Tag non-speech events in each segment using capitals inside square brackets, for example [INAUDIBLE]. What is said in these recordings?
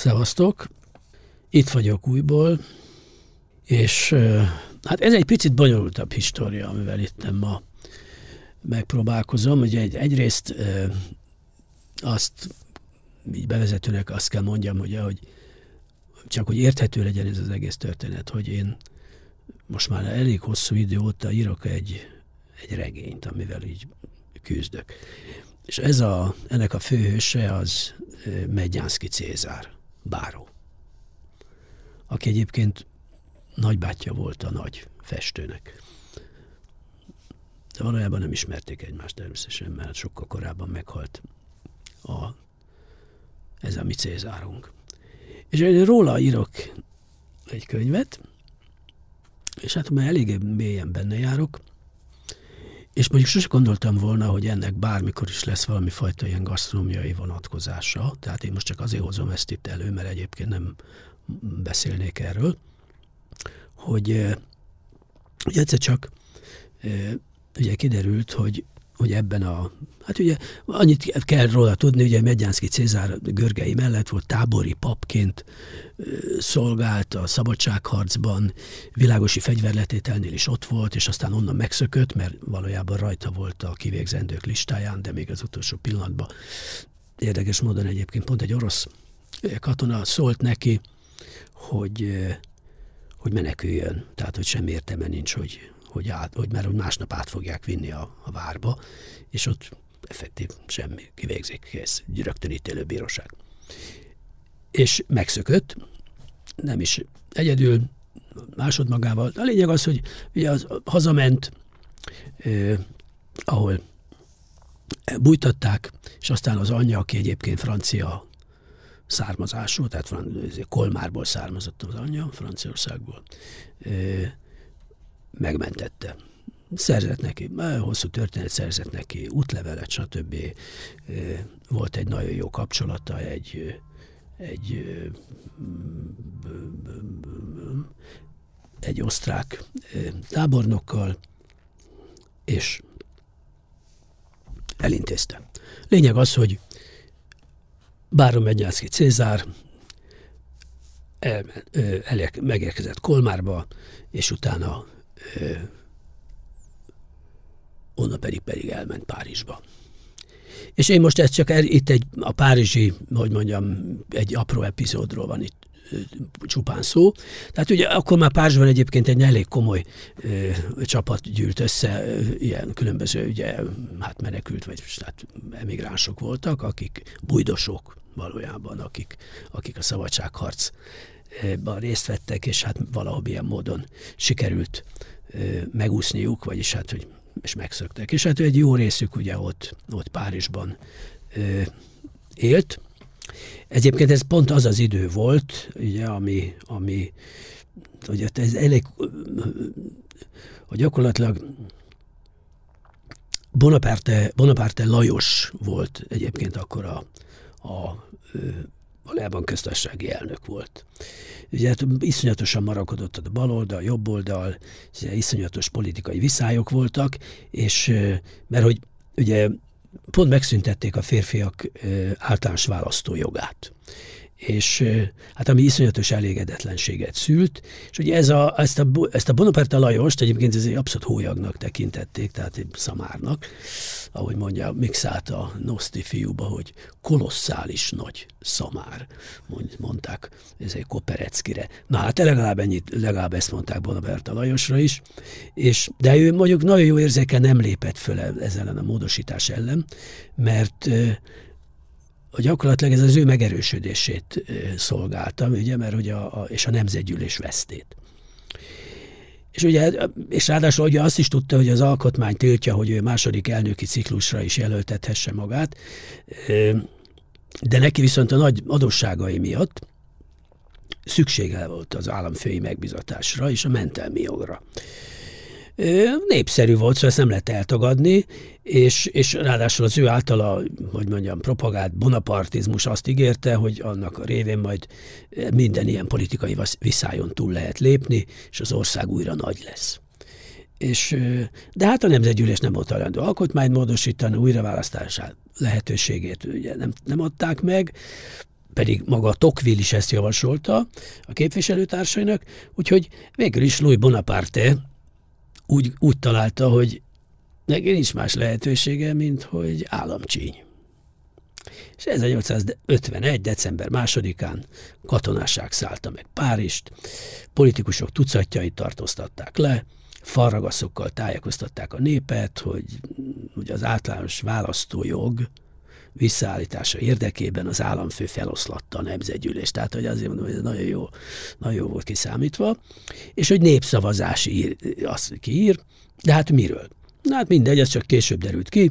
Szevasztok! Itt vagyok újból, és hát ez egy picit bonyolultabb história, amivel itt ma megpróbálkozom. Ugye egy, egyrészt azt így bevezetőnek azt kell mondjam, ugye, hogy csak hogy érthető legyen ez az egész történet, hogy én most már elég hosszú idő óta írok egy, egy regényt, amivel így küzdök. És ez a, ennek a főhőse az Medjánszki Cézár, báró, aki egyébként nagybátyja volt a nagy festőnek. De valójában nem ismerték egymást természetesen, mert sokkal korábban meghalt a, ez a mi Cézárunk. És én róla írok egy könyvet, és hát már eléggé mélyen benne járok, és mondjuk sose gondoltam volna, hogy ennek bármikor is lesz valami fajta ilyen gasztronómiai vonatkozása, tehát én most csak azért hozom ezt itt elő, mert egyébként nem beszélnék erről, hogy, hogy egyszer csak ugye kiderült, hogy, hogy ebben a, hát ugye annyit kell róla tudni, ugye Medjánszki Cézár Görgei mellett volt tábori papként szolgált a szabadságharcban, világosi fegyverletételnél is ott volt, és aztán onnan megszökött, mert valójában rajta volt a kivégzendők listáján, de még az utolsó pillanatban. Érdekes módon egyébként pont egy orosz katona szólt neki, hogy, hogy meneküljön, tehát hogy semmi értelme nincs, hogy, hogy, át, hogy mert hogy másnap át fogják vinni a, a várba, és ott effektív semmi, kivégzik, kész, rögtön ítélőbíróság. És megszökött, nem is egyedül, másodmagával. A lényeg az, hogy ugye az, hazament, eh, ahol bújtatták, és aztán az anyja, aki egyébként francia származású, tehát Kolmárból származott az anyja, Franciaországból, eh, megmentette. Szerzett neki, hosszú történet szerzett neki, útlevelet, stb. Volt egy nagyon jó kapcsolata egy, egy, egy osztrák tábornokkal, és elintézte. Lényeg az, hogy Báron Megyászki Cézár el, el, megérkezett Kolmárba, és utána onnan pedig pedig elment Párizsba. És én most ez csak el, itt egy, a párizsi, hogy mondjam, egy apró epizódról van itt csupán szó. Tehát ugye akkor már Párizsban egyébként egy elég komoly ö, csapat gyűlt össze, ö, ilyen különböző ugye, hát menekült, vagy hát emigránsok voltak, akik bujdosok valójában, akik, akik a szabadságharcban részt vettek, és hát valahogy ilyen módon sikerült megúszniuk, vagyis hát, hogy és megszöktek. És hát egy jó részük ugye ott, ott Párizsban élt. Egyébként ez pont az az idő volt, ugye, ami, ami hogy ez elég, hogy gyakorlatilag Bonaparte, Bonaparte Lajos volt egyébként akkor a, a valójában köztársasági elnök volt. Ugye hát iszonyatosan marakodott a baloldal, a jobboldal, iszonyatos politikai viszályok voltak, és mert hogy ugye pont megszüntették a férfiak általános választójogát és hát ami iszonyatos elégedetlenséget szült, és ugye ez a, ezt, a, ezt a Bonaparte Lajost egyébként ez egy abszolút hólyagnak tekintették, tehát egy szamárnak, ahogy mondja, mixált a Nosti fiúba, hogy kolosszális nagy szamár, mondták ez egy Kopereckire. Na hát legalább ennyit, legalább ezt mondták Bonaparte Lajosra is, és, de ő mondjuk nagyon jó érzéke nem lépett föl ezzel a módosítás ellen, mert gyakorlatilag ez az ő megerősödését szolgálta, ugye, mert ugye a, a, és a nemzetgyűlés vesztét. És, ugye, és ráadásul ugye azt is tudta, hogy az alkotmány tiltja, hogy ő második elnöki ciklusra is jelöltethesse magát, de neki viszont a nagy adósságai miatt szüksége volt az államfői megbizatásra és a mentelmi jogra népszerű volt, szóval ezt nem lehet eltagadni, és, és ráadásul az ő általa, hogy mondjam, propagált bonapartizmus azt ígérte, hogy annak a révén majd minden ilyen politikai viszájon túl lehet lépni, és az ország újra nagy lesz. És, de hát a Nemzetgyűlés nem volt hajlandó alkotmányt módosítani, újraválasztását lehetőségét ugye nem, nem adták meg, pedig maga a Tocqueville is ezt javasolta a képviselőtársainak, úgyhogy végül is Louis Bonaparte úgy, úgy találta, hogy neki nincs más lehetősége, mint hogy államcsíny. És 1851. december másodikán katonásság szállta meg Párizst, politikusok tucatjait tartóztatták le, farragaszokkal tájékoztatták a népet, hogy ugye az általános választójog visszaállítása érdekében az államfő feloszlatta a nemzetgyűlést. Tehát, hogy azért mondom, hogy ez nagyon jó, nagyon jó volt kiszámítva. És hogy népszavazás ír, azt kiír, de hát miről? Na hát mindegy, ez csak később derült ki.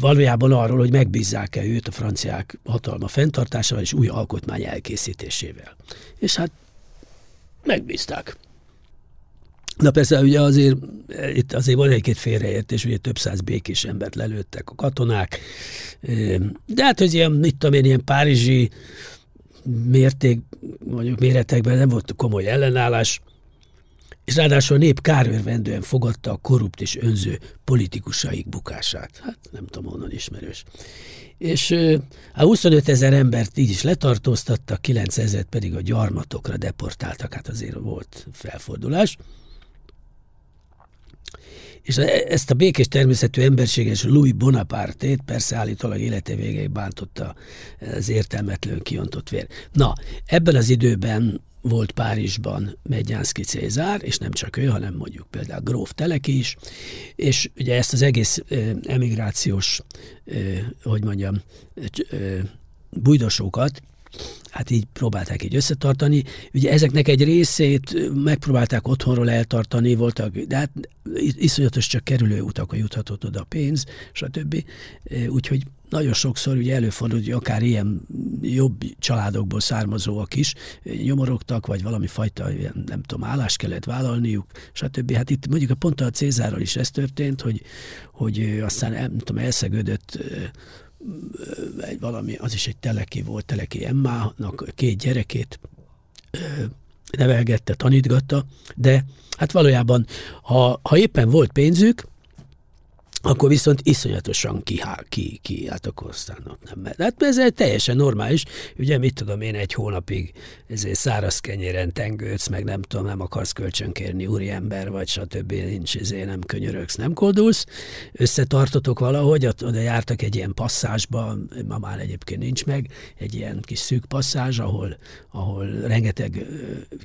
Valójában arról, hogy megbízzák-e őt a franciák hatalma fenntartásával és új alkotmány elkészítésével. És hát megbízták. Na persze, ugye azért itt azért van egy-két félreértés, ugye több száz békés embert lelőttek a katonák, de hát, hogy ilyen, mit tudom én, ilyen párizsi mérték, mondjuk méretekben nem volt komoly ellenállás, és ráadásul a nép kárőrvendően fogadta a korrupt és önző politikusaik bukását. Hát nem tudom, honnan ismerős. És a 25 ezer embert így is letartóztattak, 9 ezeret pedig a gyarmatokra deportáltak, hát azért volt felfordulás. És ezt a békés természetű emberséges Louis Bonaparte-t persze állítólag élete végéig bántotta az értelmetlen kiontott vér. Na, ebben az időben volt Párizsban Medjánszki Cézár, és nem csak ő, hanem mondjuk például Gróf Teleki is, és ugye ezt az egész emigrációs, hogy mondjam, bújdosókat hát így próbálták így összetartani. Ugye ezeknek egy részét megpróbálták otthonról eltartani, voltak, de hát iszonyatos csak kerülő utakon juthatott oda pénz, stb. Úgyhogy nagyon sokszor ugye előfordul, hogy akár ilyen jobb családokból származóak is nyomorogtak, vagy valami fajta, ilyen, nem tudom, állást kellett vállalniuk, stb. Hát itt mondjuk a pont a Cézárral is ez történt, hogy, hogy aztán nem tudom, elszegődött egy valami, az is egy teleki volt, teleki Emmának két gyerekét nevelgette, tanítgatta, de hát valójában, ha, ha éppen volt pénzük, akkor viszont iszonyatosan ki, ki, ki hát ott nem mehet. Hát ez teljesen normális. Ugye mit tudom én egy hónapig ezért száraz kenyéren tengődsz, meg nem tudom, nem akarsz kölcsönkérni úriember, vagy stb. Nincs, ezért nem könyörögsz, nem koldulsz. Összetartotok valahogy, oda jártak egy ilyen passzásba, ma már egyébként nincs meg, egy ilyen kis szűk passzázs, ahol, ahol rengeteg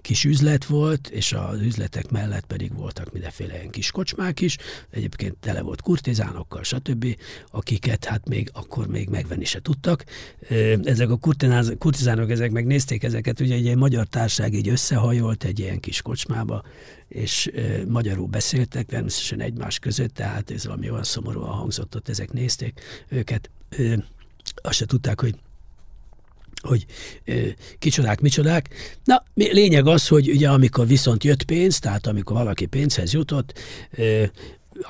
kis üzlet volt, és az üzletek mellett pedig voltak mindenféle ilyen kis kocsmák is. Egyébként tele volt kurti kurtizánokkal, stb., akiket hát még akkor még megvenni se tudtak. Ezek a kurtizánok, ezek megnézték ezeket, ugye egy ilyen magyar társág így összehajolt egy ilyen kis kocsmába, és magyarul beszéltek természetesen egymás között, tehát ez valami olyan szomorúan hangzott ott, ezek nézték őket. Azt se tudták, hogy hogy ö, kicsodák, micsodák. Na, lényeg az, hogy ugye amikor viszont jött pénz, tehát amikor valaki pénzhez jutott, ö,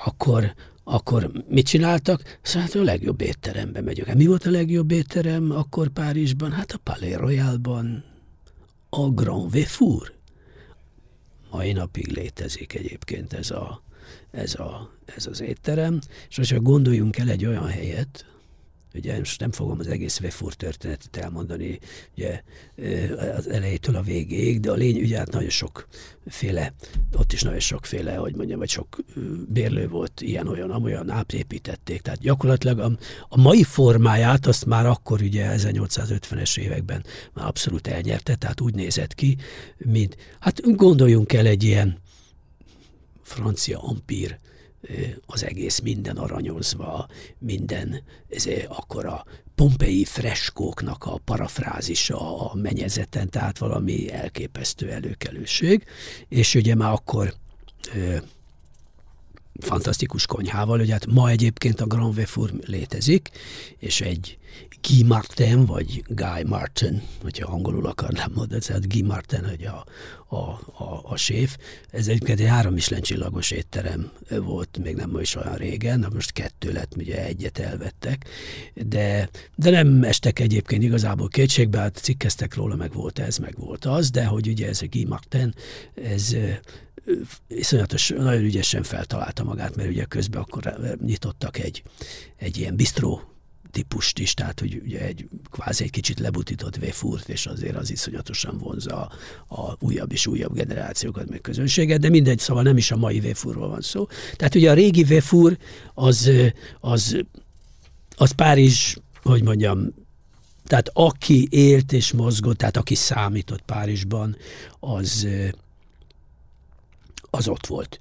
akkor, akkor mit csináltak? Szóval hát a legjobb étterembe megyünk. Hát mi volt a legjobb étterem akkor Párizsban? Hát a Palais Royalban a Grand Vefour. Mai napig létezik egyébként ez, a, ez, a, ez az étterem, és most gondoljunk el egy olyan helyet, Ugye most nem fogom az egész Vefur történetet elmondani ugye, az elejétől a végéig, de a lény, ugye hát nagyon sokféle, ott is nagyon sokféle, hogy mondjam, vagy sok bérlő volt ilyen-olyan, amolyan átépítették. Tehát gyakorlatilag a, a mai formáját azt már akkor ugye 1850-es években már abszolút elnyerte, tehát úgy nézett ki, mint, hát gondoljunk el egy ilyen francia ampír az egész minden aranyozva, minden, ez akkor a pompei freskóknak a parafrázisa a menyezeten, tehát valami elképesztő előkelőség, és ugye már akkor ö, fantasztikus konyhával, hogy hát ma egyébként a Grand Vefour létezik, és egy Guy Martin, vagy Guy Martin, hogyha angolul akarnám mondani, tehát Guy Martin, hogy a, a, a, a séf. Ez egyébként egy három csillagos étterem volt, még nem is olyan régen, na most kettő lett, ugye egyet elvettek, de, de nem estek egyébként igazából kétségbe, hát cikkeztek róla, meg volt ez, meg volt az, de hogy ugye ez a Guy Martin, ez iszonyatos, nagyon ügyesen feltalálta magát, mert ugye közben akkor nyitottak egy, egy ilyen bistró típust is, tehát hogy ugye egy kvázi egy kicsit lebutított véfúrt, és azért az iszonyatosan vonza a, a újabb és újabb generációkat, meg közönséget, de mindegy, szóval nem is a mai véfúrról van szó. Tehát ugye a régi véfúr az, az, az Párizs, hogy mondjam, tehát aki élt és mozgott, tehát aki számított Párizsban, az, az ott volt.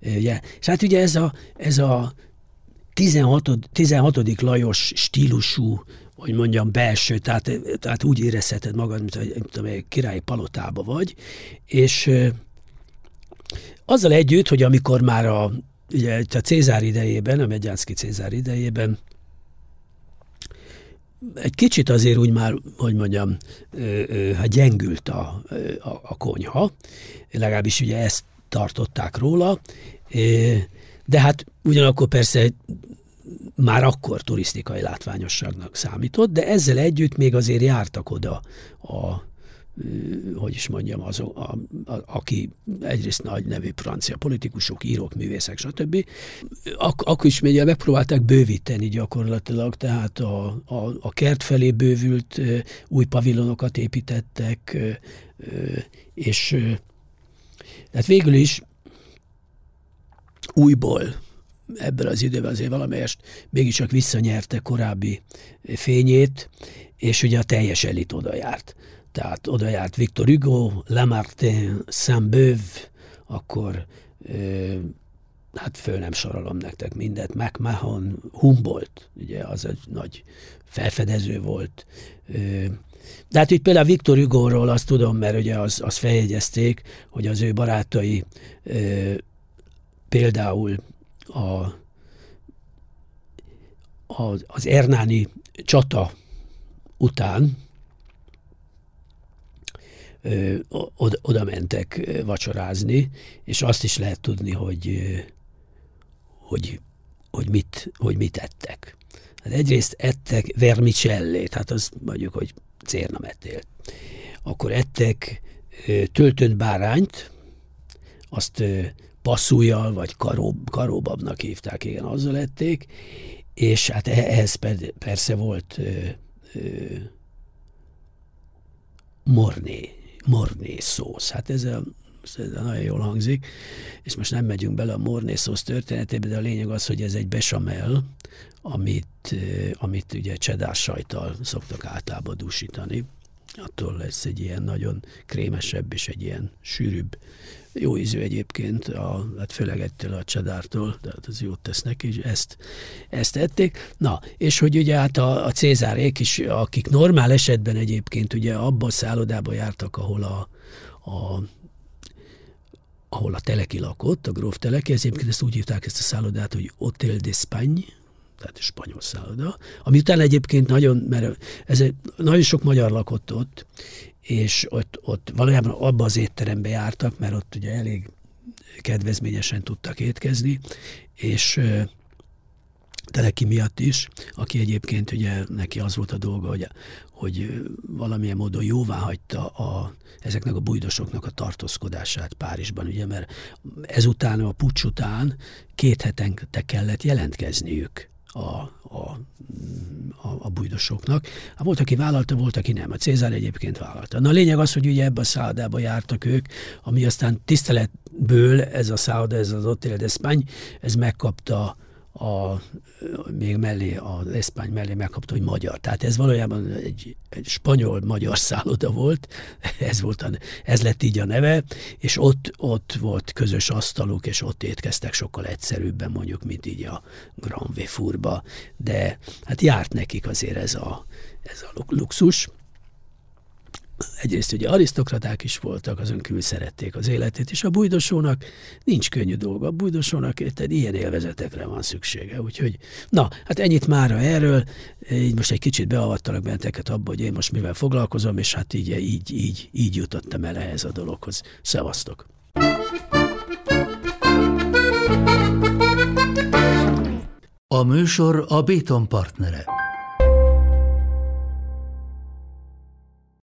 Ugye? És hát ugye ez a, ez a 16. 16. Lajos stílusú, hogy mondjam, belső, tehát, tehát úgy érezheted magad, mint hogy tudom, királyi palotába vagy, és azzal együtt, hogy amikor már a, ugye, a Cézár idejében, a Megyánszki Cézár idejében egy kicsit azért úgy már, hogy mondjam, hát gyengült a, a, a konyha, legalábbis ugye ezt tartották róla, de hát ugyanakkor persze már akkor turisztikai látványosságnak számított, de ezzel együtt még azért jártak oda a hogy is mondjam, az, a, a, aki egyrészt nagy nevű francia politikusok, írók, művészek, stb. Ak- akkor is még megpróbálták bővíteni gyakorlatilag, tehát a, a, a kert felé bővült új pavilonokat építettek, és tehát végül is újból ebből az időben azért valamelyest mégiscsak visszanyerte korábbi fényét, és ugye a teljes elit oda járt. Tehát oda járt Victor Hugo, Lamartine, Saint-Beuve, akkor hát föl nem sorolom nektek mindet, McMahon, Humboldt, ugye az egy nagy felfedező volt. De hát itt például Viktor Hugo-ról azt tudom, mert ugye az, az feljegyezték, hogy az ő barátai például a, a, az Ernáni csata után ö, oda, oda mentek vacsorázni, és azt is lehet tudni, hogy, hogy, hogy, mit, hogy mit ettek. Hát egyrészt ettek vermicellét, hát az mondjuk, hogy cérnametél. Akkor ettek töltött bárányt, azt passzújjal, vagy karób, karóbabnak hívták, igen, azzal lették, és hát e-, ehhez persze volt ö, ö, morné, morné szósz. Hát ez a, a nagyon jól hangzik, és most nem megyünk bele a morné szósz történetébe, de a lényeg az, hogy ez egy besamel, amit, amit ugye csedár sajtal szoktak általában dúsítani. Attól lesz egy ilyen nagyon krémesebb és egy ilyen sűrűbb jó ízű egyébként, a, hát főleg ettől a csedártól, tehát az jót tesz neki, és ezt, ezt ették. Na, és hogy ugye hát a, a Cézárék is, akik normál esetben egyébként ugye abba a szállodába jártak, ahol a, a ahol a Teleki lakott, a gróf Teleki, ez egyébként ezt úgy hívták ezt a szállodát, hogy Hotel d'Espagne, tehát spanyol szálloda, ami utána egyébként nagyon, mert ez egy, nagyon sok magyar lakott ott, és ott, ott valójában abba az étterembe jártak, mert ott ugye elég kedvezményesen tudtak étkezni, és Teleki miatt is, aki egyébként ugye neki az volt a dolga, hogy, hogy valamilyen módon jóvá hagyta a, ezeknek a bujdosoknak a tartózkodását Párizsban, ugye, mert ezután, a pucs után két hetente kellett jelentkezniük a, a, a, a bujdosoknak. Hát volt, aki vállalta, volt, aki nem. A Cézár egyébként vállalta. Na a lényeg az, hogy ugye ebbe a szállodába jártak ők, ami aztán tiszteletből ez a szálloda, ez az Hotel d'Espagne, ez megkapta a, még mellé, az Eszpány mellé megkapta, hogy magyar. Tehát ez valójában egy, egy spanyol-magyar szálloda volt, [LAUGHS] ez, volt a, ez lett így a neve, és ott, ott volt közös asztaluk, és ott étkeztek sokkal egyszerűbben mondjuk, mint így a Grand Véfurba, de hát járt nekik azért ez a, ez a luxus egyrészt ugye arisztokraták is voltak, azon kívül szerették az életét, és a bujdosónak nincs könnyű dolga. A bujdosónak tehát ilyen élvezetekre van szüksége. Úgyhogy, na, hát ennyit mára erről. Így most egy kicsit beavattalak benteket abba, hogy én most mivel foglalkozom, és hát így, így, így, így jutottam el ehhez a dologhoz. Szevasztok! A műsor a Béton partnere.